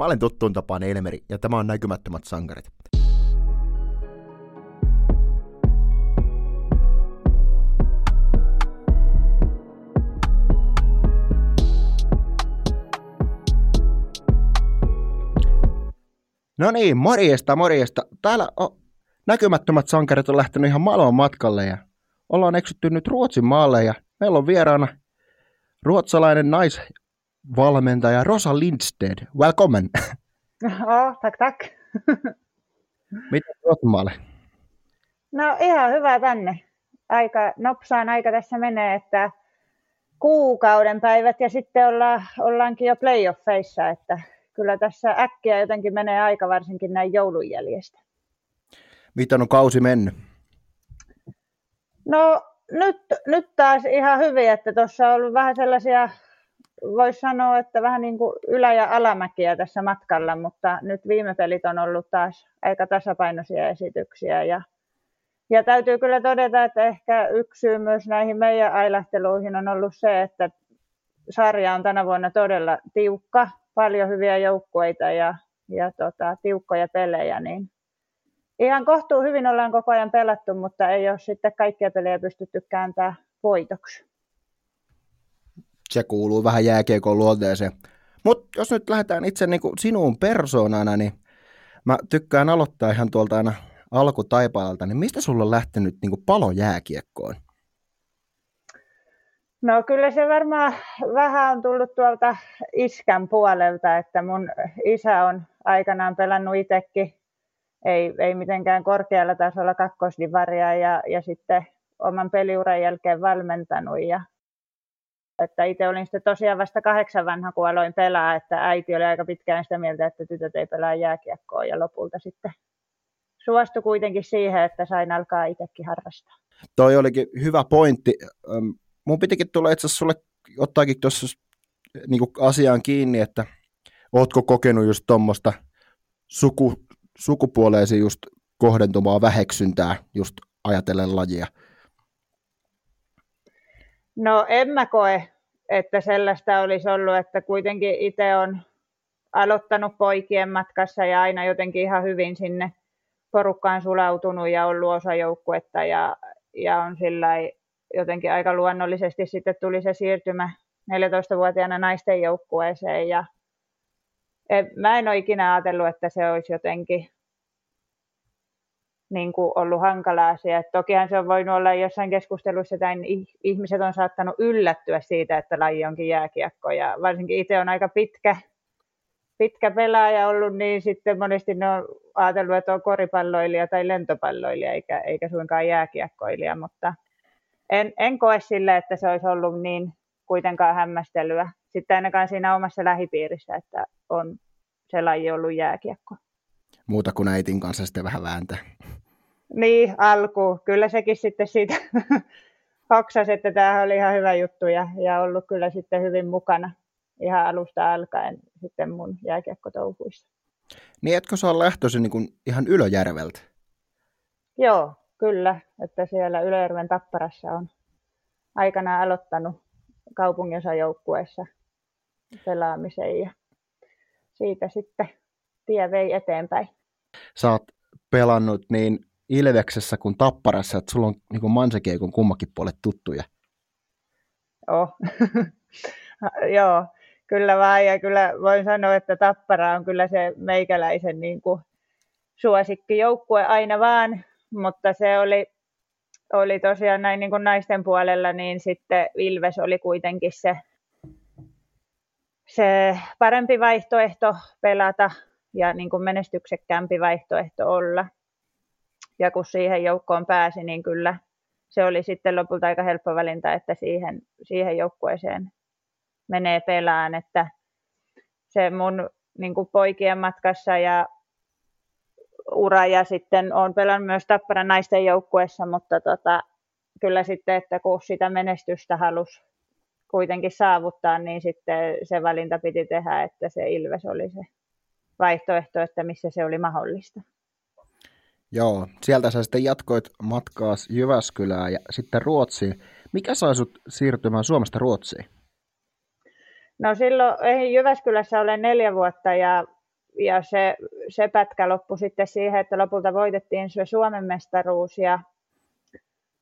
Mä olen tuttuun tapaan Elmeri, ja tämä on Näkymättömät sankarit. No niin, morjesta, morjesta. Täällä on näkymättömät sankarit on lähtenyt ihan maailman matkalle ja ollaan eksytty nyt Ruotsin maalle ja meillä on vieraana ruotsalainen naisvalmentaja Rosa Lindsted. Welcome. Oh, tack, tack. Miten Ruotsin maalle? No ihan hyvä tänne. Aika nopsaan aika tässä menee, että kuukauden päivät ja sitten olla, ollaankin jo playoffeissa, että kyllä tässä äkkiä jotenkin menee aika varsinkin näin joulun jäljestä. Miten on kausi mennyt? No nyt, nyt taas ihan hyvin, että tuossa on ollut vähän sellaisia, voisi sanoa, että vähän niin kuin ylä- ja alamäkiä tässä matkalla, mutta nyt viime pelit on ollut taas aika tasapainoisia esityksiä ja ja täytyy kyllä todeta, että ehkä yksi syy myös näihin meidän ailahteluihin on ollut se, että sarja on tänä vuonna todella tiukka, paljon hyviä joukkueita ja, ja tota, tiukkoja pelejä, niin ihan kohtuu hyvin ollaan koko ajan pelattu, mutta ei ole sitten kaikkia pelejä pystytty kääntämään voitoksi. Se kuuluu vähän jääkiekon luonteeseen. Mutta jos nyt lähdetään itse niin kuin sinuun persoonana, niin mä tykkään aloittaa ihan tuolta aina alkutaipaalta, niin mistä sulla on lähtenyt niin kuin palo jääkiekkoon? No kyllä se varmaan vähän on tullut tuolta iskän puolelta, että mun isä on aikanaan pelannut itsekin, ei, ei mitenkään korkealla tasolla kakkosdivaria ja, ja sitten oman peliuran jälkeen valmentanut. Ja, että itse olin sitten tosiaan vasta kahdeksan vanha, kun aloin pelaa, että äiti oli aika pitkään sitä mieltä, että tytöt ei pelaa jääkiekkoa ja lopulta sitten suostui kuitenkin siihen, että sain alkaa itsekin harrastaa. Toi olikin hyvä pointti. Mun pitikin tulla itse asiassa sulle ottaakin tuossa niin asiaan kiinni, että ootko kokenut just tuommoista suku, sukupuoleesi just kohdentumaa väheksyntää just ajatellen lajia? No en mä koe, että sellaista olisi ollut, että kuitenkin itse on aloittanut poikien matkassa ja aina jotenkin ihan hyvin sinne porukkaan sulautunut ja ollut osa joukkuetta ja, ja on sillä jotenkin aika luonnollisesti sitten tuli se siirtymä 14-vuotiaana naisten joukkueeseen ja mä en ole ikinä ajatellut, että se olisi jotenkin niin kuin ollut hankala asia. Et tokihan se on voinut olla jossain keskustelussa, että ihmiset on saattanut yllättyä siitä, että laji onkin jääkiekko. Ja varsinkin itse on aika pitkä pitkä pelaaja ollut, niin sitten monesti ne on ajatellut, että on koripalloilija tai lentopalloilija, eikä, eikä suinkaan jääkiekkoilija, mutta en, en koe sille, että se olisi ollut niin kuitenkaan hämmästelyä. Sitten ainakaan siinä omassa lähipiirissä, että on se laji ollut jääkiekko. Muuta kuin äitin kanssa sitten vähän vääntää. Niin, alku. Kyllä sekin sitten siitä hoksasi, että tämähän oli ihan hyvä juttu ja, ja ollut kyllä sitten hyvin mukana ihan alusta alkaen sitten mun jääkiekkotouhuissa. Niin etkö ole lähtöisin niin ihan Ylöjärveltä? Joo, kyllä. Että siellä Ylöjärven Tapparassa on aikanaan aloittanut kaupunginosajoukkueessa pelaamisen ja siitä sitten tie vei eteenpäin. Sä oot pelannut niin Ilveksessä kuin Tapparassa, että sulla on niin Mansekeikon kummakin puolet tuttuja. Oh. Joo, Kyllä vaan, ja kyllä voin sanoa, että Tappara on kyllä se meikäläisen niin kuin suosikkijoukkue aina vaan, mutta se oli, oli tosiaan näin niin kuin naisten puolella, niin sitten Ilves oli kuitenkin se, se parempi vaihtoehto pelata ja niin kuin menestyksekkäämpi vaihtoehto olla. Ja kun siihen joukkoon pääsi, niin kyllä se oli sitten lopulta aika helppo valinta, että siihen, siihen joukkueeseen menee pelaan, että se mun niin kuin poikien matkassa ja ura ja sitten olen pelannut myös Tapparan naisten joukkueessa, mutta tota, kyllä sitten, että kun sitä menestystä halusi kuitenkin saavuttaa, niin sitten se valinta piti tehdä, että se Ilves oli se vaihtoehto, että missä se oli mahdollista. Joo, sieltä sä sitten jatkoit matkaa Jyväskylään ja sitten Ruotsiin. Mikä sai sut siirtymään Suomesta Ruotsiin? No silloin Jyväskylässä olen neljä vuotta ja ja se, se pätkä loppui sitten siihen, että lopulta voitettiin se Suomen mestaruus ja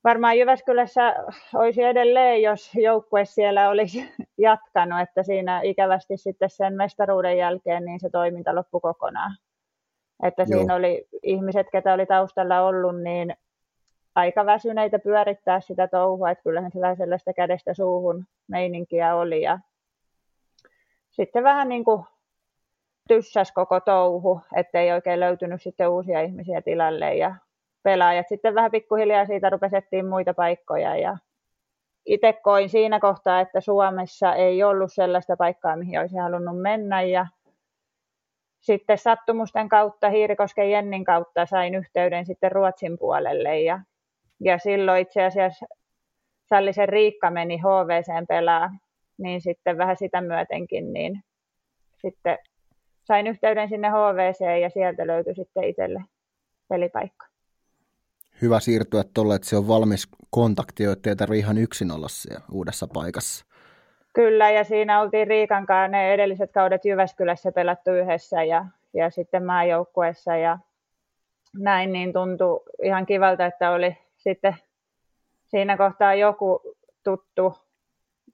varmaan Jyväskylässä olisi edelleen, jos joukkue siellä olisi jatkanut, että siinä ikävästi sitten sen mestaruuden jälkeen niin se toiminta loppui kokonaan. Että Joo. siinä oli ihmiset, ketä oli taustalla ollut, niin aika väsyneitä pyörittää sitä touhua, että kyllähän se vähän sellaista kädestä suuhun meininkiä oli. Ja sitten vähän niin kuin tyssäs koko touhu, ettei oikein löytynyt sitten uusia ihmisiä tilalle ja pelaajat sitten vähän pikkuhiljaa siitä rupesettiin muita paikkoja ja itse koin siinä kohtaa, että Suomessa ei ollut sellaista paikkaa, mihin olisi halunnut mennä ja sitten sattumusten kautta, Hiirikosken Jennin kautta sain yhteyden sitten Ruotsin puolelle ja, ja silloin itse asiassa Sallisen Riikka meni HVCen pelaa, niin sitten vähän sitä myötenkin, niin sitten sain yhteyden sinne HVC ja sieltä löytyi sitten itselle pelipaikka. Hyvä siirtyä tuolle, että se on valmis kontakti, että ei tarvitse ihan yksin olla siellä uudessa paikassa. Kyllä, ja siinä oltiin Riikan kanssa ne edelliset kaudet Jyväskylässä pelattu yhdessä ja, ja sitten maajoukkueessa ja näin, niin tuntui ihan kivalta, että oli sitten siinä kohtaa joku tuttu,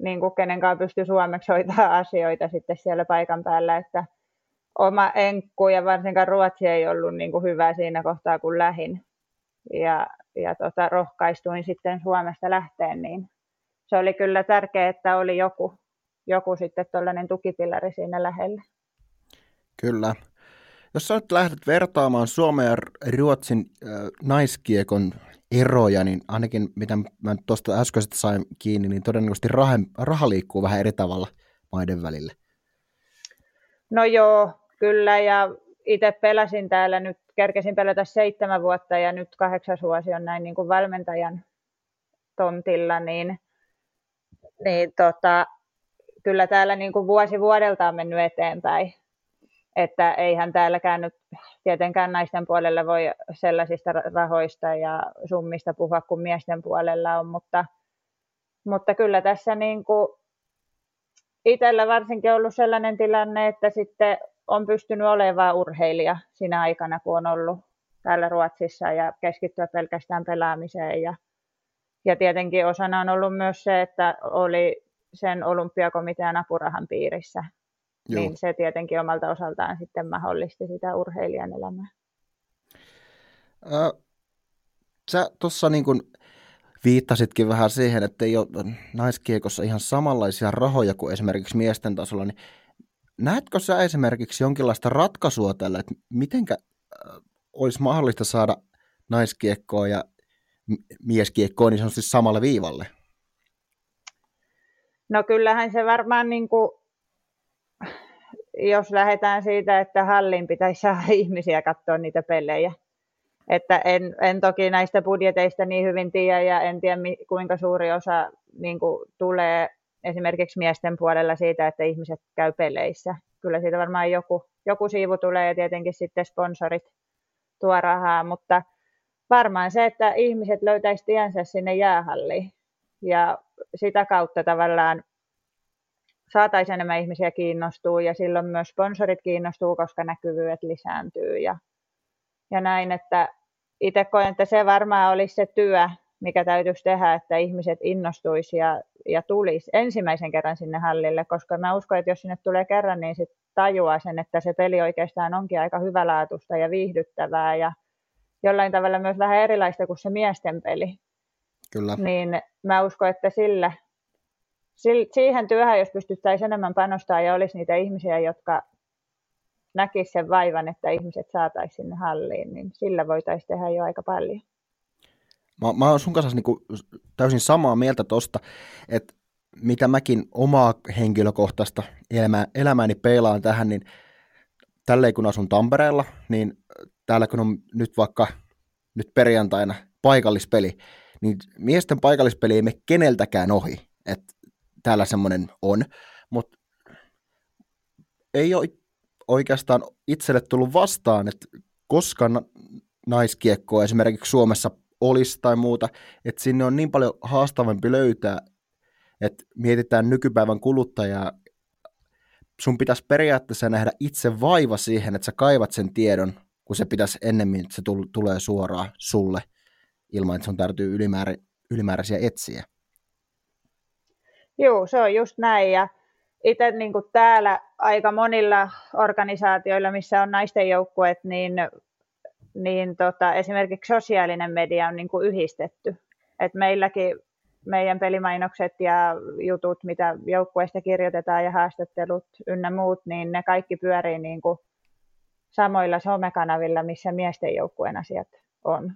niin kuin kenen kanssa pystyi suomeksi hoitaa asioita sitten siellä paikan päällä, että oma enkku ja varsinkaan ruotsi ei ollut niin kuin hyvä siinä kohtaa, kun lähin. Ja, ja tota, rohkaistuin sitten Suomesta lähteen, niin se oli kyllä tärkeää, että oli joku, joku sitten tuollainen tukipilari siinä lähellä. Kyllä. Jos sä nyt lähdet vertaamaan Suomen ja Ruotsin äh, naiskiekon eroja, niin ainakin mitä mä tuosta äskeisestä sain kiinni, niin todennäköisesti raha, raha liikkuu vähän eri tavalla maiden välille. No joo, kyllä, ja itse pelasin täällä nyt, kerkesin pelata seitsemän vuotta ja nyt kahdeksas vuosi on näin niin kuin valmentajan tontilla, niin, niin tota, kyllä täällä niin kuin vuosi vuodelta on mennyt eteenpäin. Että eihän täälläkään nyt tietenkään naisten puolella voi sellaisista rahoista ja summista puhua kuin miesten puolella on, mutta, mutta kyllä tässä niin kuin itsellä varsinkin ollut sellainen tilanne, että sitten on pystynyt olemaan urheilija siinä aikana, kun on ollut täällä Ruotsissa ja keskittyä pelkästään pelaamiseen. Ja, ja tietenkin osana on ollut myös se, että oli sen olympiakomitean apurahan piirissä. Joo. Niin se tietenkin omalta osaltaan sitten mahdollisti sitä urheilijan elämää. Äh, sä tuossa niin kun viittasitkin vähän siihen, että ei ole naiskiekossa ihan samanlaisia rahoja kuin esimerkiksi miesten tasolla, niin näetkö sä esimerkiksi jonkinlaista ratkaisua tällä, että mitenkä olisi mahdollista saada naiskiekkoa ja mieskiekkoa niin sanotusti samalle viivalle? No kyllähän se varmaan, niin kuin, jos lähdetään siitä, että hallin pitäisi saada ihmisiä katsoa niitä pelejä. Että en, en toki näistä budjeteista niin hyvin tiedä ja en tiedä kuinka suuri osa niin kuin, tulee esimerkiksi miesten puolella siitä, että ihmiset käy peleissä. Kyllä siitä varmaan joku, joku siivu tulee ja tietenkin sitten sponsorit tuo rahaa, mutta varmaan se, että ihmiset löytäisi tiensä sinne jäähalliin. Ja sitä kautta tavallaan saataisiin enemmän ihmisiä kiinnostua ja silloin myös sponsorit kiinnostuu, koska näkyvyydet lisääntyy ja, ja näin, että itse koen, että se varmaan olisi se työ, mikä täytyisi tehdä, että ihmiset innostuisi ja, ja tulisi ensimmäisen kerran sinne hallille, koska mä uskon, että jos sinne tulee kerran, niin sitten tajuaa sen, että se peli oikeastaan onkin aika hyvälaatuista ja viihdyttävää ja jollain tavalla myös vähän erilaista kuin se miesten peli. Kyllä. Niin mä uskon, että sillä, siihen työhön, jos pystyttäisiin enemmän panostaa ja olisi niitä ihmisiä, jotka näkisivät sen vaivan, että ihmiset saataisiin sinne halliin, niin sillä voitaisiin tehdä jo aika paljon. Mä, mä oon sun kanssa niin kuin täysin samaa mieltä tosta, että mitä mäkin omaa henkilökohtaista elämää, elämääni peilaan tähän, niin tälleen kun asun Tampereella, niin täällä kun on nyt vaikka nyt perjantaina paikallispeli, niin miesten paikallispeli ei me keneltäkään ohi, että täällä semmoinen on, mutta ei ole oikeastaan itselle tullut vastaan, että koska naiskiekkoa esimerkiksi Suomessa olisi tai muuta, että sinne on niin paljon haastavampi löytää, että mietitään nykypäivän kuluttajaa sun pitäisi periaatteessa nähdä itse vaiva siihen, että sä kaivat sen tiedon, kun se pitäisi ennemmin, että se tulee suoraan sulle, ilman että sun täytyy ylimäärä, ylimääräisiä etsiä. Joo, se on just näin. Ja itse niin kuin täällä aika monilla organisaatioilla, missä on naisten joukkueet, niin, niin tota, esimerkiksi sosiaalinen media on niin kuin yhdistetty. Et meilläkin meidän pelimainokset ja jutut, mitä joukkueista kirjoitetaan ja haastattelut ynnä muut, niin ne kaikki pyörii niin kuin samoilla somekanavilla, missä miesten joukkueen asiat on.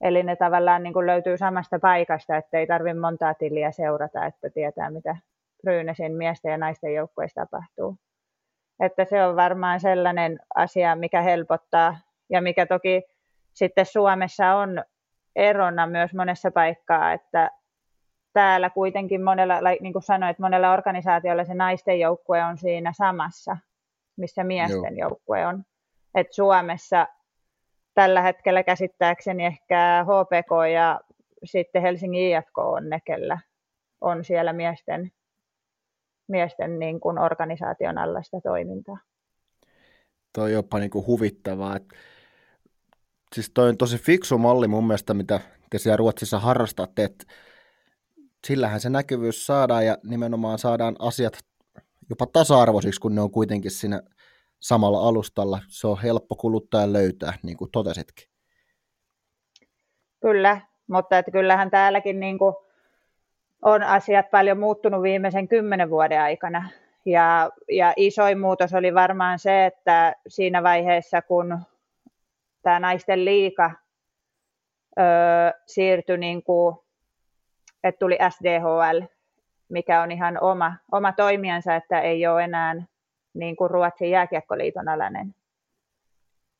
Eli ne tavallaan niin kuin löytyy samasta paikasta, että ei tarvitse montaa tiliä seurata, että tietää mitä Bryynesin miesten ja naisten joukkueissa tapahtuu. Että se on varmaan sellainen asia, mikä helpottaa ja mikä toki sitten Suomessa on erona myös monessa paikkaa, että täällä kuitenkin monella, niin kuin sanoit, monella organisaatiolla se naisten joukkue on siinä samassa, missä miesten Joo. joukkue on. Et Suomessa tällä hetkellä käsittääkseni ehkä HPK ja sitten Helsingin IFK on nekellä on siellä miesten, miesten niin kuin organisaation alla sitä toimintaa. Toi on jopa niin kuin huvittavaa. Että siis toi on tosi fiksu malli mun mielestä, mitä te siellä Ruotsissa harrastatte, että sillähän se näkyvyys saadaan ja nimenomaan saadaan asiat jopa tasa-arvoisiksi, kun ne on kuitenkin siinä samalla alustalla. Se on helppo kuluttajan löytää, niin kuin totesitkin. Kyllä, mutta että kyllähän täälläkin niin kuin on asiat paljon muuttunut viimeisen kymmenen vuoden aikana. Ja, ja isoin muutos oli varmaan se, että siinä vaiheessa, kun tämä naisten liika ö, siirtyi, niin kuin, että tuli SDHL, mikä on ihan oma, oma toimijansa, että ei ole enää niin kuin Ruotsin jääkiekkoliiton alainen.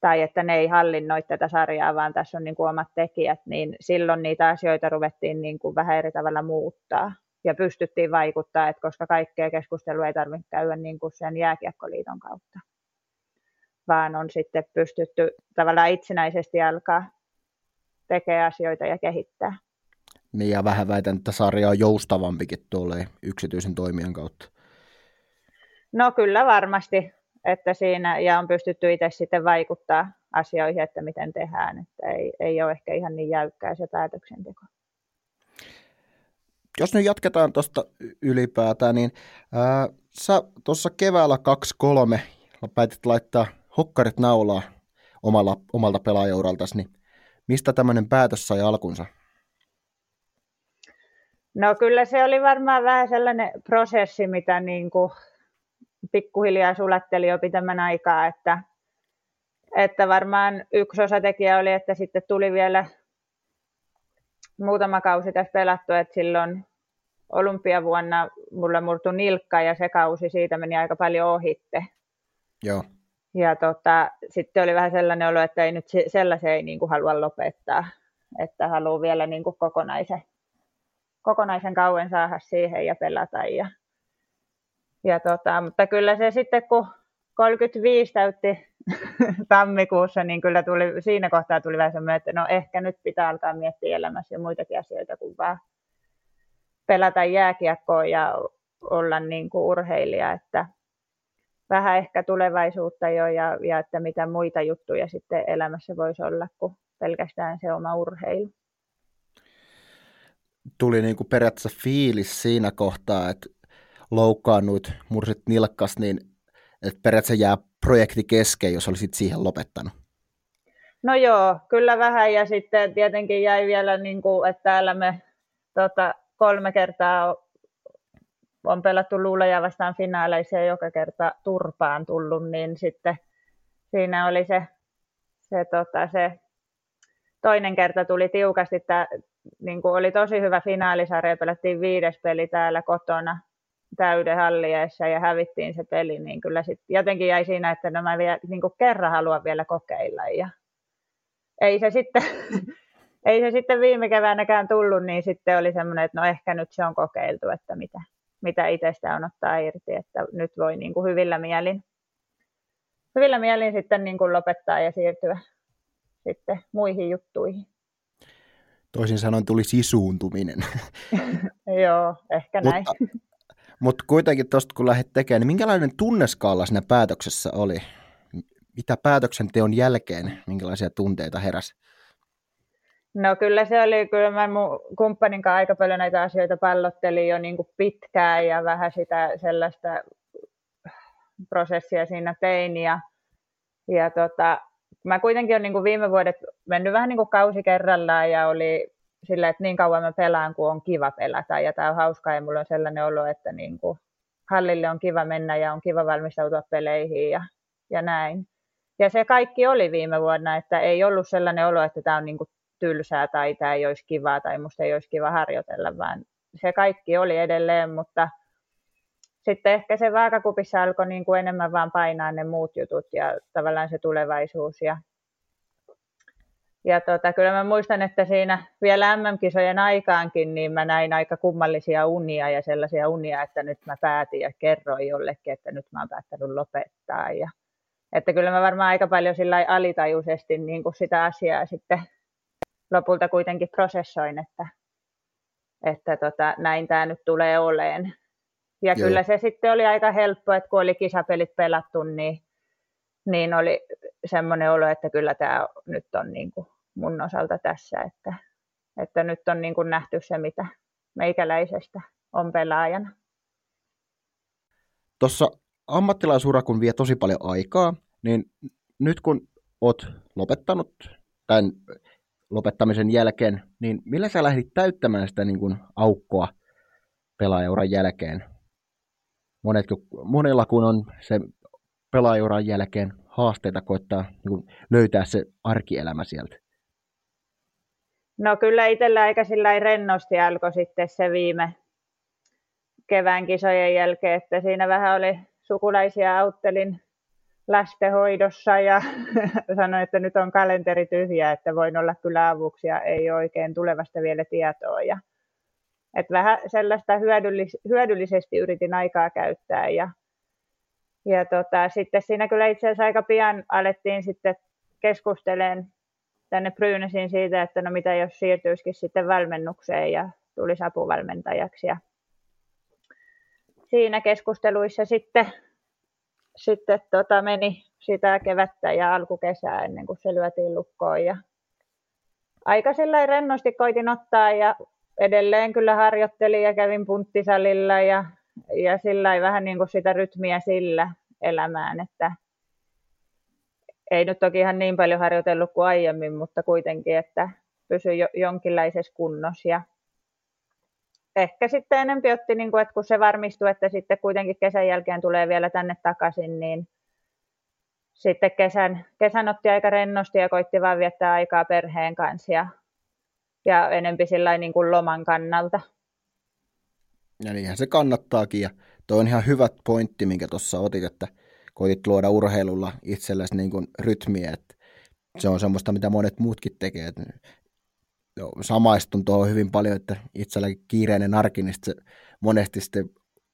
Tai että ne ei hallinnoi tätä sarjaa, vaan tässä on niin kuin omat tekijät, niin silloin niitä asioita ruvettiin niin kuin vähän eri tavalla muuttaa. Ja pystyttiin vaikuttaa, että koska kaikkea keskustelua ei tarvitse käydä niin kuin sen jääkiekkoliiton kautta. Vaan on sitten pystytty tavallaan itsenäisesti alkaa tekemään asioita ja kehittää. Niin ja vähän väitän, että sarja on joustavampikin tuolle yksityisen toimijan kautta. No kyllä varmasti, että siinä ja on pystytty itse sitten vaikuttaa asioihin, että miten tehdään, että ei, ei ole ehkä ihan niin jäykkää se päätöksenteko. Jos nyt jatketaan tuosta ylipäätään, niin ää, sä tuossa keväällä 2-3 päätit laittaa hokkarit naulaa omalla, omalta pelaajauraltasi, niin mistä tämmöinen päätös sai alkunsa? No kyllä se oli varmaan vähän sellainen prosessi, mitä niin kuin pikkuhiljaa sulatteli jo pitemmän aikaa, että, että varmaan yksi osatekijä oli, että sitten tuli vielä muutama kausi tässä pelattu, että silloin olympiavuonna mulla murtu nilkka ja se kausi siitä meni aika paljon ohitte. Joo. Ja tota, sitten oli vähän sellainen olo, että ei nyt sellaisen ei niin kuin halua lopettaa, että haluaa vielä niin kuin kokonaisen, kokonaisen kauen saada siihen ja pelata. Ja ja tota, mutta kyllä se sitten, kun 35 täytti tammikuussa, niin kyllä tuli, siinä kohtaa tuli vähän semmoinen, että no ehkä nyt pitää alkaa miettiä elämässä ja muitakin asioita kuin vaan pelata jääkiekkoa ja olla niin kuin urheilija, että vähän ehkä tulevaisuutta jo ja, ja että mitä muita juttuja sitten elämässä voisi olla kuin pelkästään se oma urheilu. Tuli niin kuin periaatteessa fiilis siinä kohtaa, että loukkaannut, mursit nilkkas, niin että periaatteessa jää projekti kesken, jos olisit siihen lopettanut. No joo, kyllä vähän ja sitten tietenkin jäi vielä, niin kuin, että täällä me tota, kolme kertaa on pelattu luuleja vastaan finaaleissa ja joka kerta turpaan tullut, niin sitten siinä oli se, se, tota, se toinen kerta tuli tiukasti, että niin kuin oli tosi hyvä finaalisarja, pelattiin viides peli täällä kotona täyden halliessa ja hävittiin se peli, niin kyllä sitten jotenkin jäi siinä, että no mä vielä, niin kuin kerran haluan vielä kokeilla. Ja ei se sitten, ei se sitten viime keväänäkään tullut, niin sitten oli semmoinen, että no ehkä nyt se on kokeiltu, että mitä, mitä itsestä on ottaa irti, että nyt voi niin kuin hyvillä mielin, hyvillä mielin sitten niin kuin lopettaa ja siirtyä sitten muihin juttuihin. Toisin sanoen tuli sisuuntuminen. Joo, ehkä näin. Mutta, Mutta kuitenkin tuosta kun lähdit tekemään, niin minkälainen tunneskaala siinä päätöksessä oli? Mitä päätöksenteon jälkeen, minkälaisia tunteita heräsi? No kyllä se oli, kyllä mä mun kumppanin kanssa aika paljon näitä asioita pallottelin jo niin kuin pitkään ja vähän sitä sellaista prosessia siinä tein ja, ja tota, mä kuitenkin olen niin kuin viime vuodet mennyt vähän niin kuin kausi kerrallaan ja oli sillä, että niin kauan mä pelaan, kun on kiva pelata ja tämä on hauskaa ja mulla on sellainen olo, että niin kuin hallille on kiva mennä ja on kiva valmistautua peleihin ja, ja näin. Ja se kaikki oli viime vuonna, että ei ollut sellainen olo, että tämä on niin kuin tylsää tai tämä ei olisi kivaa tai musta ei olisi kiva harjoitella, vaan se kaikki oli edelleen, mutta sitten ehkä se vaakakupissa alkoi niin kuin enemmän vaan painaa ne muut jutut ja tavallaan se tulevaisuus. Ja, ja tota, kyllä mä muistan, että siinä vielä MM-kisojen aikaankin, niin mä näin aika kummallisia unia ja sellaisia unia, että nyt mä päätin ja kerroin jollekin, että nyt mä oon päättänyt lopettaa. Ja, että kyllä mä varmaan aika paljon sillä alitajuisesti niin kuin sitä asiaa sitten lopulta kuitenkin prosessoin, että, että tota, näin tämä nyt tulee oleen. Ja Joo. kyllä se sitten oli aika helppo, että kun oli kisapelit pelattu, niin, niin oli semmoinen olo, että kyllä tämä nyt on niin kuin mun osalta tässä, että, että nyt on niin kuin nähty se, mitä meikäläisestä on pelaajana. Tuossa ammattilaisura, kun vie tosi paljon aikaa, niin nyt kun oot lopettanut tämän lopettamisen jälkeen, niin millä sä lähdit täyttämään sitä niin kuin aukkoa pelaajauran jälkeen? Monet, monella kun on se pelaajauran jälkeen haasteita koittaa niin löytää se arkielämä sieltä. No kyllä itsellä aika sillä rennosti alkoi sitten se viime kevään kisojen jälkeen, että siinä vähän oli sukulaisia auttelin lästehoidossa ja sanoin, että nyt on kalenteri tyhjä, että voin olla kyllä avuksi ja ei oikein tulevasta vielä tietoa. Ja, että vähän sellaista hyödyllis- hyödyllisesti yritin aikaa käyttää ja, ja tota, sitten siinä kyllä itse asiassa aika pian alettiin sitten keskusteleen tänne Brynesiin siitä, että no mitä jos siirtyisikin sitten valmennukseen ja tulisi apuvalmentajaksi. Ja siinä keskusteluissa sitten sitten tota, meni sitä kevättä ja alkukesää ennen kuin se lyötiin lukkoon. Ja aika rennosti koitin ottaa ja edelleen kyllä harjoittelin ja kävin punttisalilla ja, ja sillä vähän niin kuin sitä rytmiä sillä elämään, että ei nyt toki ihan niin paljon harjoitellut kuin aiemmin, mutta kuitenkin, että pysyi jo, jonkinlaisessa kunnossa ja ehkä sitten enempi otti, niin kuin, että kun se varmistui, että sitten kuitenkin kesän jälkeen tulee vielä tänne takaisin, niin sitten kesän, kesän otti aika rennosti ja koitti vaan viettää aikaa perheen kanssa ja, ja enempi sillä niin kuin loman kannalta. Ja niinhän se kannattaakin ja toi on ihan hyvä pointti, minkä tuossa otit, että koitit luoda urheilulla itsellesi niin kuin rytmiä, että se on semmoista, mitä monet muutkin tekee, että samaistun tuohon hyvin paljon, että itselläkin kiireinen arki, niin se, monesti sitten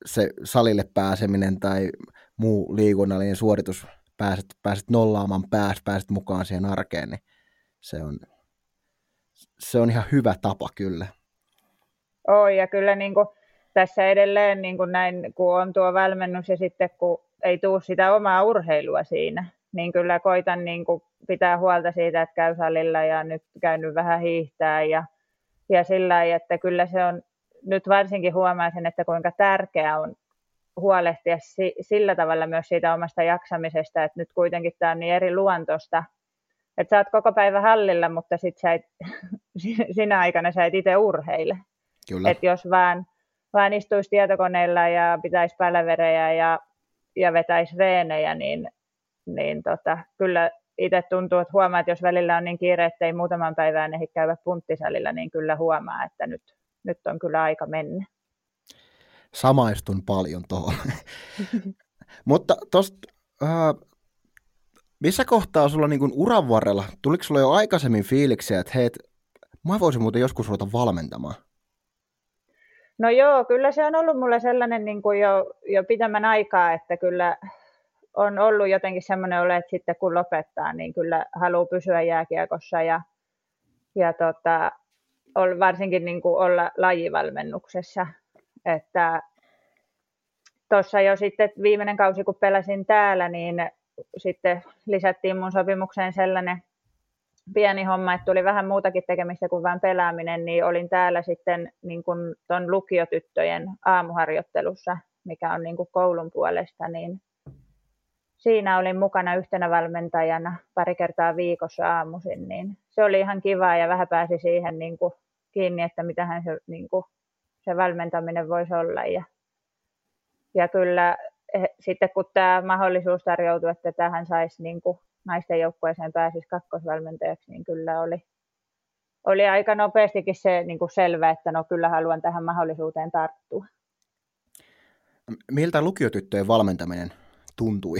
se salille pääseminen tai muu liikunnallinen suoritus, pääset, pääset nollaamaan päästä, pääset mukaan siihen arkeen, niin se on, se on ihan hyvä tapa kyllä. Oi, ja kyllä niin kuin tässä edelleen niin kuin näin, kun on tuo valmennus ja sitten kun ei tule sitä omaa urheilua siinä, niin kyllä koitan niin kuin pitää huolta siitä, että käy salilla ja nyt käynyt vähän hiihtää ja, ja sillä lailla, että kyllä se on, nyt varsinkin huomaisin, että kuinka tärkeää on huolehtia si, sillä tavalla myös siitä omasta jaksamisesta, että nyt kuitenkin tämä on niin eri luontosta, että sä oot koko päivä hallilla, mutta sit sä et, sinä aikana sä et itse urheile. Kyllä. Että jos vaan, vaan istuisi tietokoneella ja pitäisi pälverejä ja, ja vetäisi reenejä, niin niin tota, kyllä itse tuntuu, että huomaa, että jos välillä on niin kiire, että ei muutaman päivään ehdi käydä punttisalilla, niin kyllä huomaa, että nyt, nyt on kyllä aika mennä. Samaistun paljon tuohon. Mutta tuosta, äh, missä kohtaa sulla niin uran varrella, tuliko sulla jo aikaisemmin fiiliksiä, että hei, mä voisin muuten joskus ruveta valmentamaan? No joo, kyllä se on ollut mulle sellainen niin kuin jo, jo pitemmän aikaa, että kyllä on ollut jotenkin semmoinen ole, että sitten kun lopettaa, niin kyllä haluaa pysyä jääkiekossa ja, ja tota, varsinkin niin kuin olla lajivalmennuksessa. Että tuossa jo sitten viimeinen kausi, kun pelasin täällä, niin sitten lisättiin mun sopimukseen sellainen pieni homma, että tuli vähän muutakin tekemistä kuin vain pelaaminen, niin olin täällä sitten niin kuin ton lukiotyttöjen aamuharjoittelussa, mikä on niin kuin koulun puolesta, niin siinä olin mukana yhtenä valmentajana pari kertaa viikossa aamuisin, niin se oli ihan kiva ja vähän pääsi siihen niin kuin kiinni, että mitähän se, niin kuin, se valmentaminen voisi olla. Ja, ja kyllä sitten kun tämä mahdollisuus tarjoutui, että tähän saisi niin kuin naisten joukkueeseen pääsisi kakkosvalmentajaksi, niin kyllä oli, oli aika nopeastikin se niin kuin selvä, että no kyllä haluan tähän mahdollisuuteen tarttua. Miltä lukiotyttöjen valmentaminen tuntui?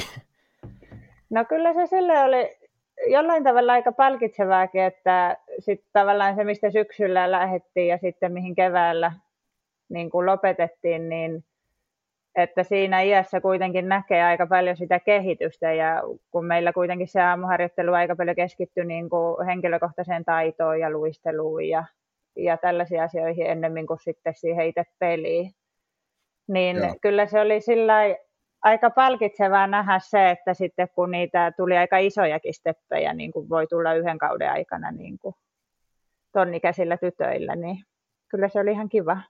No kyllä se sille oli jollain tavalla aika palkitsevaakin, että sitten tavallaan se, mistä syksyllä lähdettiin ja sitten mihin keväällä niin kuin lopetettiin, niin että siinä iässä kuitenkin näkee aika paljon sitä kehitystä ja kun meillä kuitenkin se aamuharjoittelu aika paljon keskittyi niin kuin henkilökohtaiseen taitoon ja luisteluun ja, ja tällaisiin asioihin ennemmin kuin sitten siihen itse peliin, niin Joo. kyllä se oli sillä aika palkitsevaa nähdä se, että sitten kun niitä tuli aika isojakin steppejä, niin kuin voi tulla yhden kauden aikana niin kuin tonnikäisillä tytöillä, niin kyllä se oli ihan kiva.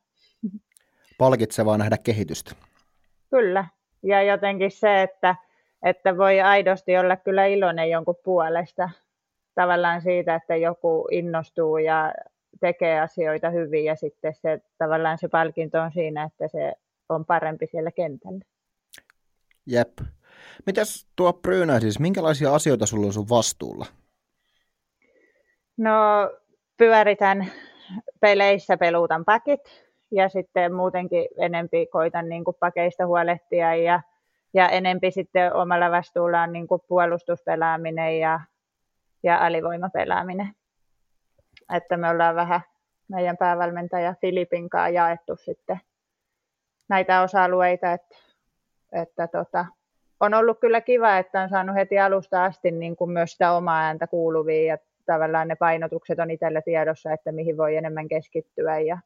Palkitsevaa nähdä kehitystä. Kyllä, ja jotenkin se, että, että voi aidosti olla kyllä iloinen jonkun puolesta. Tavallaan siitä, että joku innostuu ja tekee asioita hyvin ja sitten se, tavallaan se palkinto on siinä, että se on parempi siellä kentällä. Jep. Mitäs tuo Brynä siis, minkälaisia asioita sulla on sun vastuulla? No pyöritän peleissä, peluutan pakit ja sitten muutenkin enempi koitan niin kuin pakeista huolehtia ja, ja enempi sitten omalla vastuulla on niin kuin puolustuspelaaminen ja, ja alivoimapelaaminen. Että me ollaan vähän meidän päävalmentaja Filipin kanssa jaettu sitten näitä osa-alueita, että että tota, on ollut kyllä kiva, että on saanut heti alusta asti niin kuin myös sitä omaa ääntä kuuluviin ja tavallaan ne painotukset on itsellä tiedossa, että mihin voi enemmän keskittyä ja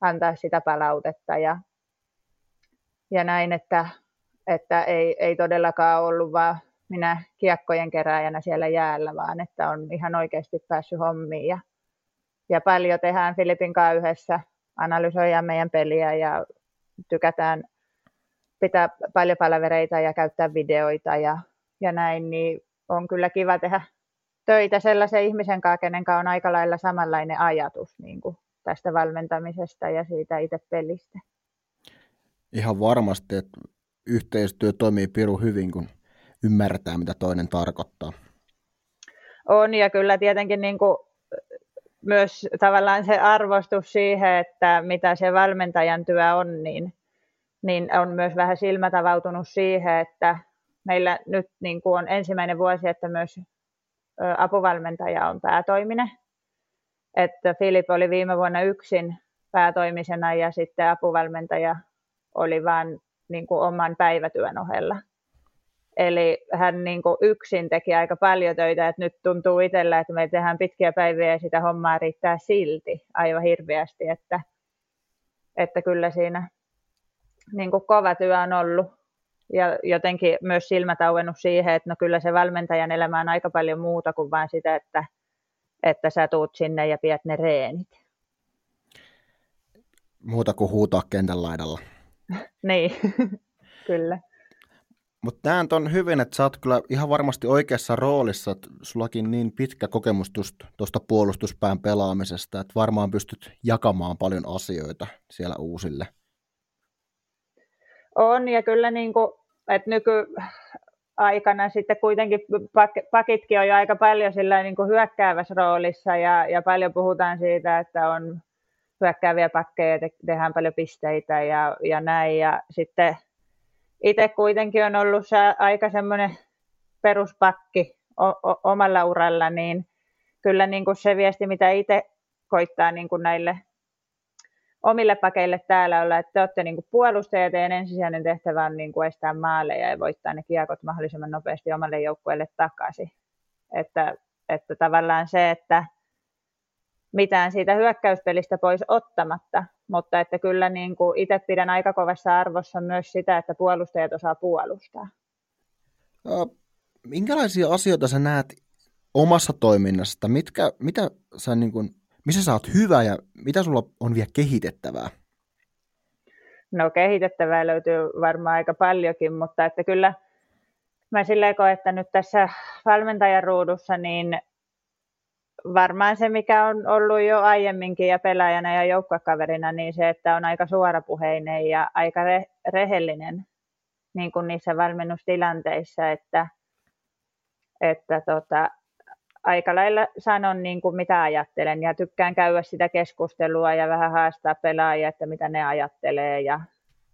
antaa sitä palautetta ja, ja näin, että, että ei, ei todellakaan ollut vaan minä kiekkojen kerääjänä siellä jäällä, vaan että on ihan oikeasti päässyt hommiin. Ja, ja paljon tehdään Filipin kanssa yhdessä, analysoidaan meidän peliä ja tykätään pitää paljon palavereita ja käyttää videoita ja, ja näin, niin on kyllä kiva tehdä töitä sellaisen ihmisen kanssa, kenen kanssa on aika lailla samanlainen ajatus niin kuin tästä valmentamisesta ja siitä itse pelistä. Ihan varmasti, että yhteistyö toimii piru hyvin, kun ymmärtää, mitä toinen tarkoittaa. On, ja kyllä tietenkin niin kuin myös tavallaan se arvostus siihen, että mitä se valmentajan työ on, niin niin on myös vähän silmätavautunut siihen, että meillä nyt niin kuin on ensimmäinen vuosi, että myös apuvalmentaja on päätoiminen. Että Filip oli viime vuonna yksin päätoimisena ja sitten apuvalmentaja oli vain niin kuin oman päivätyön ohella. Eli hän niin kuin yksin teki aika paljon töitä, että nyt tuntuu itsellä, että me tehdään pitkiä päiviä ja sitä hommaa riittää silti aivan hirveästi, että, että kyllä siinä niin kuin kova työ on ollut ja jotenkin myös silmät auennut siihen, että no kyllä se valmentajan elämä on aika paljon muuta kuin vain sitä, että, että sä tuut sinne ja pidät ne reenit. Muuta kuin huutaa kentän laidalla. niin, kyllä. Mutta näen on hyvin, että sä oot kyllä ihan varmasti oikeassa roolissa, että sullakin niin pitkä kokemus tuosta puolustuspään pelaamisesta, että varmaan pystyt jakamaan paljon asioita siellä uusille on, ja kyllä niin kuin, että nykyaikana sitten kuitenkin pakitkin on jo aika paljon sillä niin kuin hyökkäävässä roolissa, ja, ja paljon puhutaan siitä, että on hyökkääviä pakkeja, te, tehdään paljon pisteitä ja, ja näin, ja sitten itse kuitenkin on ollut se aika semmoinen peruspakki o, o, omalla uralla, niin kyllä niin kuin se viesti, mitä itse koittaa niin kuin näille omille pakeille täällä olla, että te olette niin kuin ja ensisijainen tehtävä on niin kuin estää maaleja ja voittaa ne kiekot mahdollisimman nopeasti omalle joukkueelle takaisin. Että, että tavallaan se, että mitään siitä hyökkäyspelistä pois ottamatta, mutta että kyllä niin kuin itse pidän aika kovassa arvossa myös sitä, että puolustajat osaa puolustaa. Minkälaisia asioita sä näet omassa toiminnasta? Mitkä, mitä sä niin kuin, missä sä oot hyvä ja mitä sulla on vielä kehitettävää? No kehitettävää löytyy varmaan aika paljonkin, mutta että kyllä mä silleen koen, että nyt tässä valmentajan ruudussa niin varmaan se, mikä on ollut jo aiemminkin ja pelaajana ja joukkokaverina, niin se, että on aika suorapuheinen ja aika re- rehellinen niin kuin niissä valmennustilanteissa, että, että tota, aika lailla sanon niin kuin mitä ajattelen ja tykkään käydä sitä keskustelua ja vähän haastaa pelaajia, että mitä ne ajattelee ja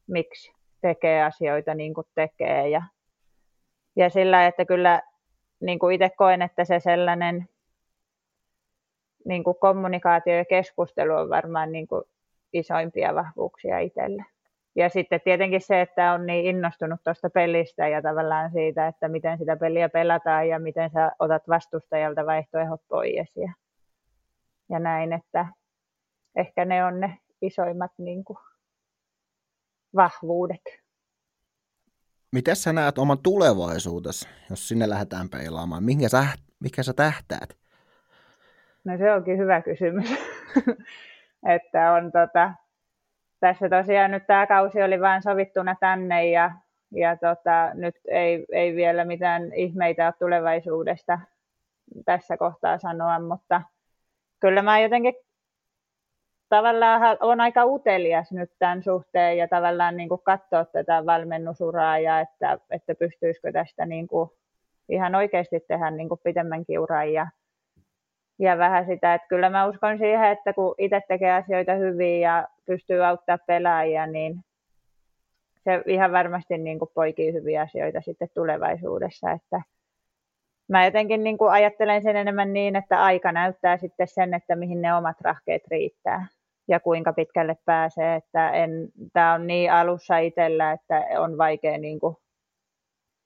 miksi tekee asioita niin kuin tekee. Ja, ja sillä, että kyllä niin kuin itse koen, että se sellainen niin kuin kommunikaatio ja keskustelu on varmaan niin kuin isoimpia vahvuuksia itselle. Ja sitten tietenkin se, että on niin innostunut tuosta pelistä ja tavallaan siitä, että miten sitä peliä pelataan ja miten sä otat vastustajalta vaihtoehdot pois ja, ja näin, että ehkä ne on ne isoimmat niin kuin, vahvuudet. Miten sä näet oman tulevaisuutesi, jos sinne lähdetään peilaamaan? Mihinkä sä, mikä sä tähtäät? No se onkin hyvä kysymys. että on tota, tässä tosiaan nyt tämä kausi oli vain sovittuna tänne ja, ja tota, nyt ei, ei vielä mitään ihmeitä ole tulevaisuudesta tässä kohtaa sanoa, mutta kyllä mä jotenkin tavallaan on aika utelias nyt tämän suhteen ja tavallaan niin kuin katsoa tätä valmennusuraa ja että, että pystyisikö tästä niin kuin ihan oikeasti tehdä niin kuin pitemmänkin uran ja, ja vähän sitä, että kyllä mä uskon siihen, että kun itse tekee asioita hyvin ja pystyy auttaa pelaajia, niin se ihan varmasti niin kuin poikii hyviä asioita sitten tulevaisuudessa, että mä jotenkin niin kuin ajattelen sen enemmän niin, että aika näyttää sitten sen, että mihin ne omat rahkeet riittää ja kuinka pitkälle pääsee, että en, tämä on niin alussa itsellä, että on vaikea niin kuin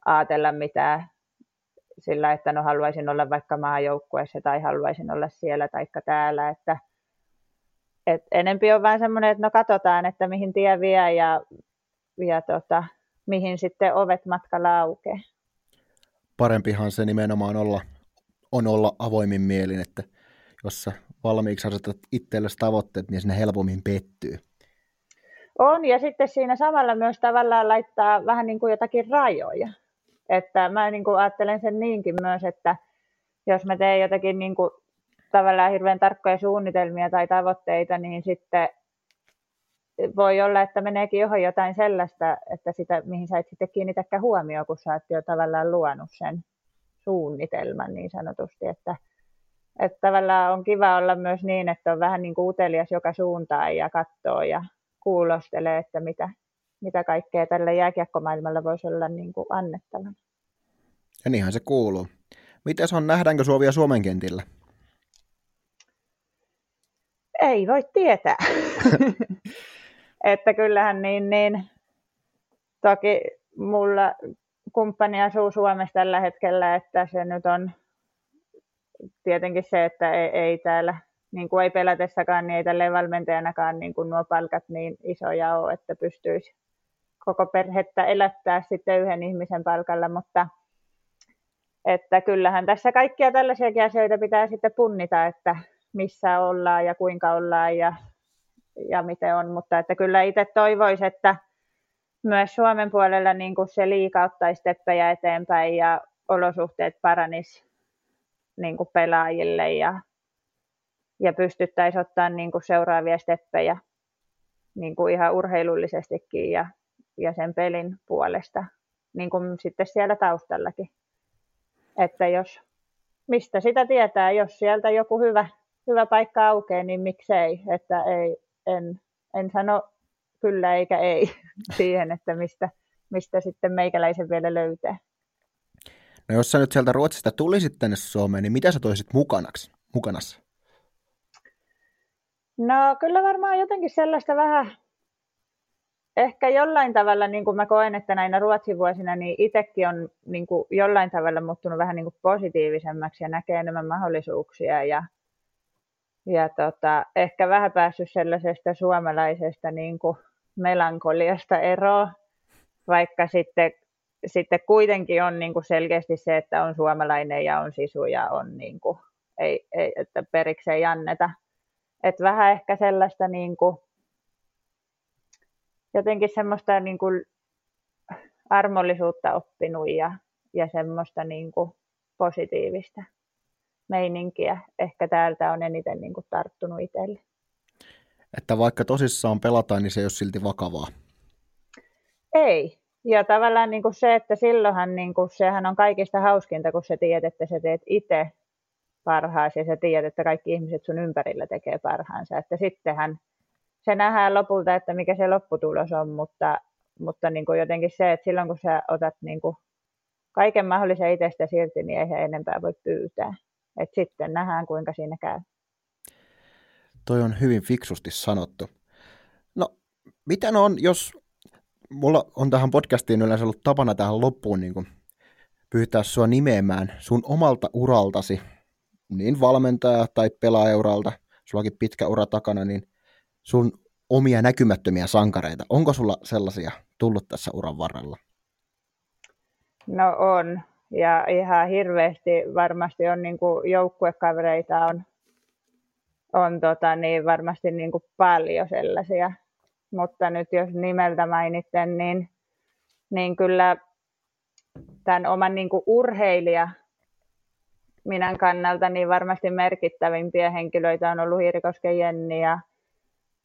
ajatella mitään sillä, että no haluaisin olla vaikka maajoukkueessa tai haluaisin olla siellä tai täällä, että et enempi on vähän semmoinen, että no katsotaan, että mihin tie vie ja, ja tota, mihin sitten ovet matkalla aukeaa. Parempihan se nimenomaan olla, on olla avoimin mielin, että jos sä valmiiksi asetat itsellesi tavoitteet, niin sinne helpommin pettyy. On, ja sitten siinä samalla myös tavallaan laittaa vähän niin kuin jotakin rajoja. Että mä niin kuin ajattelen sen niinkin myös, että jos mä teen jotakin niin kuin tavallaan hirveän tarkkoja suunnitelmia tai tavoitteita, niin sitten voi olla, että meneekin johon jotain sellaista, että sitä, mihin sä et sitten kiinnitäkään huomioon, kun sä oot jo tavallaan luonut sen suunnitelman niin sanotusti, että, että tavallaan on kiva olla myös niin, että on vähän niin kuin utelias joka suuntaan ja katsoo ja kuulostelee, että mitä, mitä kaikkea tällä jääkiekkomaailmalla voisi olla niin kuin annettavana. Ja niinhän se kuuluu. Miten on, nähdäänkö Suomia Suomen kentillä? Ei voi tietää. että kyllähän niin, niin, toki mulla kumppani asuu Suomessa tällä hetkellä, että se nyt on tietenkin se, että ei, ei täällä niin kuin ei pelätessäkaan, niin ei tälleen valmentajanakaan niin kuin nuo palkat niin isoja ole, että pystyisi koko perhettä elättää sitten yhden ihmisen palkalla, mutta että kyllähän tässä kaikkia tällaisiakin asioita pitää sitten punnita, että missä ollaan ja kuinka ollaan ja, ja miten on, mutta että kyllä itse toivoisi, että myös Suomen puolella niin kuin se liika ottaisi steppejä eteenpäin ja olosuhteet paranis niin kuin pelaajille ja, ja pystyttäisiin ottaa niin kuin seuraavia steppejä niin kuin ihan urheilullisestikin ja, ja sen pelin puolesta, niin kuin sitten siellä taustallakin. Että jos, mistä sitä tietää, jos sieltä joku hyvä, hyvä paikka aukeaa, niin miksei, että ei, en, en sano kyllä eikä ei siihen, että mistä, mistä sitten meikäläisen vielä löytää. No jos sä nyt sieltä Ruotsista tulisit tänne Suomeen, niin mitä sä toisit mukanaksi, mukanassa? No kyllä varmaan jotenkin sellaista vähän, ehkä jollain tavalla, niin kuin mä koen, että näinä Ruotsin vuosina, niin itsekin on niin kuin jollain tavalla muuttunut vähän niin kuin positiivisemmaksi ja näkee enemmän mahdollisuuksia ja, ja tota, ehkä vähän päässyt sellaisesta suomalaisesta niin kuin melankoliasta eroon, vaikka sitten, sitten kuitenkin on niin kuin selkeästi se, että on suomalainen ja on sisu ja on niin kuin, ei, ei, että periksi ei anneta. Et vähän ehkä sellaista niin kuin, jotenkin semmoista niin kuin armollisuutta oppinut ja, ja semmoista niin kuin positiivista meininkiä. Ehkä täältä on eniten niin kuin tarttunut itselle. Että vaikka tosissaan pelataan, niin se ei ole silti vakavaa. Ei. Ja tavallaan niin kuin se, että silloinhan niin kuin, sehän on kaikista hauskinta, kun sä tiedät, että sä teet itse parhaasi ja sä tiedät, että kaikki ihmiset sun ympärillä tekee parhaansa. Että sittenhän se nähdään lopulta, että mikä se lopputulos on, mutta, mutta niin kuin jotenkin se, että silloin kun sä otat niin kuin kaiken mahdollisen itsestä irti, niin ei enempää voi pyytää. Et sitten nähdään, kuinka siinä käy. Toi on hyvin fiksusti sanottu. No, miten on, jos mulla on tähän podcastiin yleensä ollut tapana tähän loppuun niin kuin pyytää sua nimeämään sun omalta uraltasi, niin valmentaja tai pelaajauralta, sullakin pitkä ura takana, niin sun omia näkymättömiä sankareita. Onko sulla sellaisia tullut tässä uran varrella? No on. Ja ihan hirveästi varmasti on niin kuin joukkuekavereita on, on tota, niin varmasti niin kuin paljon sellaisia. Mutta nyt jos nimeltä mainitten, niin, niin kyllä tämän oman niin kuin urheilija minän kannalta niin varmasti merkittävimpiä henkilöitä on ollut Hiirikosken Jenni ja,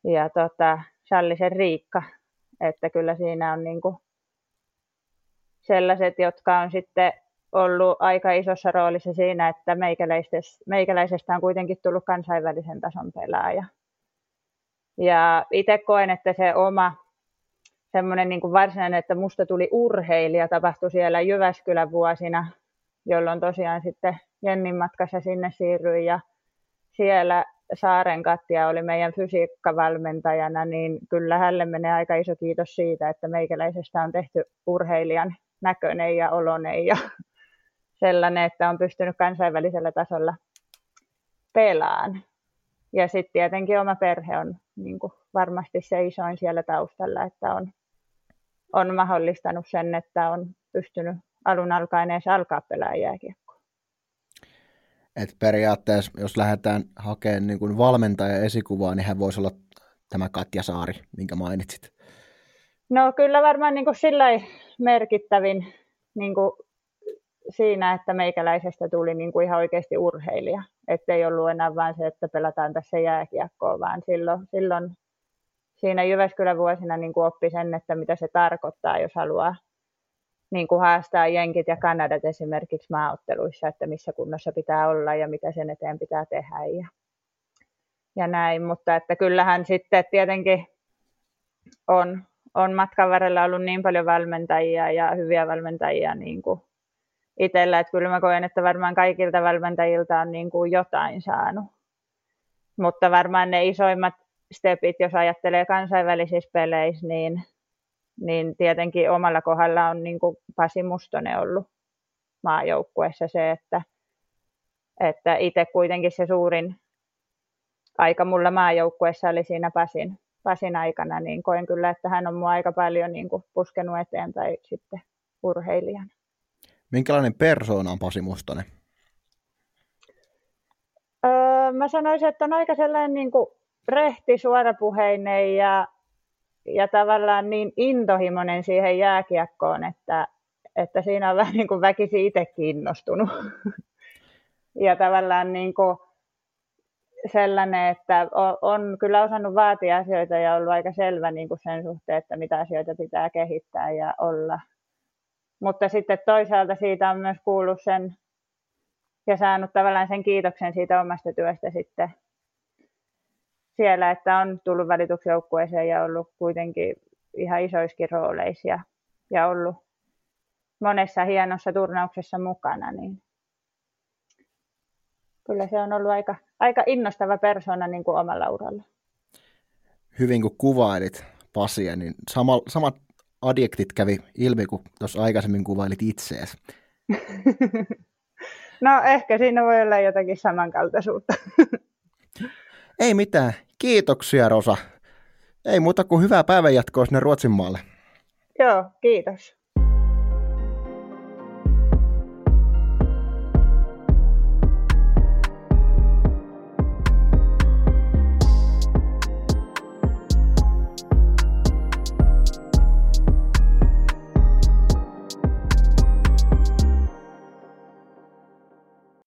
ja tota, Sallisen Riikka. Että kyllä siinä on niin kuin sellaiset, jotka on sitten ollut aika isossa roolissa siinä, että meikäläisestä on kuitenkin tullut kansainvälisen tason pelaaja. Ja itse koen, että se oma semmoinen niin kuin varsinainen, että musta tuli urheilija, tapahtui siellä Jyväskylän vuosina, jolloin tosiaan sitten Jennin matkassa sinne siirryin ja siellä Saaren Katja oli meidän fysiikkavalmentajana, niin kyllä hälle menee aika iso kiitos siitä, että meikäläisestä on tehty urheilijan näköinen ja olonen ja sellainen, että on pystynyt kansainvälisellä tasolla pelaan. Ja sitten tietenkin oma perhe on niin kuin varmasti se isoin siellä taustalla, että on, on mahdollistanut sen, että on pystynyt alun alkaen edes alkaa pelaa jääkiekkoa. Et periaatteessa, jos lähdetään hakemaan niin kuin valmentaja esikuvaa, niin hän voisi olla tämä Katja Saari, minkä mainitsit. No kyllä varmaan niin kuin sillä merkittävin niin kuin siinä, että meikäläisestä tuli niin kuin ihan oikeasti urheilija. Että ei ollut enää vain se, että pelataan tässä jääkiekkoa, vaan silloin, silloin siinä Jyväskylän vuosina niin kuin oppi sen, että mitä se tarkoittaa, jos haluaa niin kuin haastaa jenkit ja Kanadat esimerkiksi maaotteluissa, että missä kunnossa pitää olla ja mitä sen eteen pitää tehdä ja, ja näin. Mutta että kyllähän sitten tietenkin on, on matkan varrella ollut niin paljon valmentajia ja hyviä valmentajia niin kuin itsellä, että kyllä mä koen, että varmaan kaikilta valmentajilta on niin kuin jotain saanut. Mutta varmaan ne isoimmat stepit, jos ajattelee kansainvälisissä peleissä, niin, niin tietenkin omalla kohdalla on niin kuin Pasi Mustonen ollut maajoukkueessa se, että, että itse kuitenkin se suurin aika mulla maajoukkueessa oli siinä Pasin, Pasin aikana, niin koen kyllä, että hän on mua aika paljon niin kuin puskenut eteenpäin sitten urheilijana. Minkälainen persoona on Pasi Mustonen? Öö, mä sanoisin, että on aika sellainen niin kuin rehti, suorapuheinen ja, ja tavallaan niin intohimoinen siihen jääkiekkoon, että, että siinä on vähän niin kuin väkisi itse kiinnostunut. ja tavallaan niin kuin sellainen, että on, on kyllä osannut vaatia asioita ja ollut aika selvä niin kuin sen suhteen, että mitä asioita pitää kehittää ja olla mutta sitten toisaalta siitä on myös kuullut sen ja saanut tavallaan sen kiitoksen siitä omasta työstä sitten siellä, että on tullut valituksi joukkueeseen ja ollut kuitenkin ihan isoiskin rooleissa ja, ja ollut monessa hienossa turnauksessa mukana, niin kyllä se on ollut aika, aika innostava persona niin kuin omalla uralla. Hyvin kun kuvailit Pasia, niin sama, samat adjektit kävi ilmi, kun tuossa aikaisemmin kuvailit itseäsi. No ehkä siinä voi olla jotakin samankaltaisuutta. Ei mitään. Kiitoksia, Rosa. Ei muuta kuin hyvää päivänjatkoa sinne Ruotsin maalle. Joo, kiitos.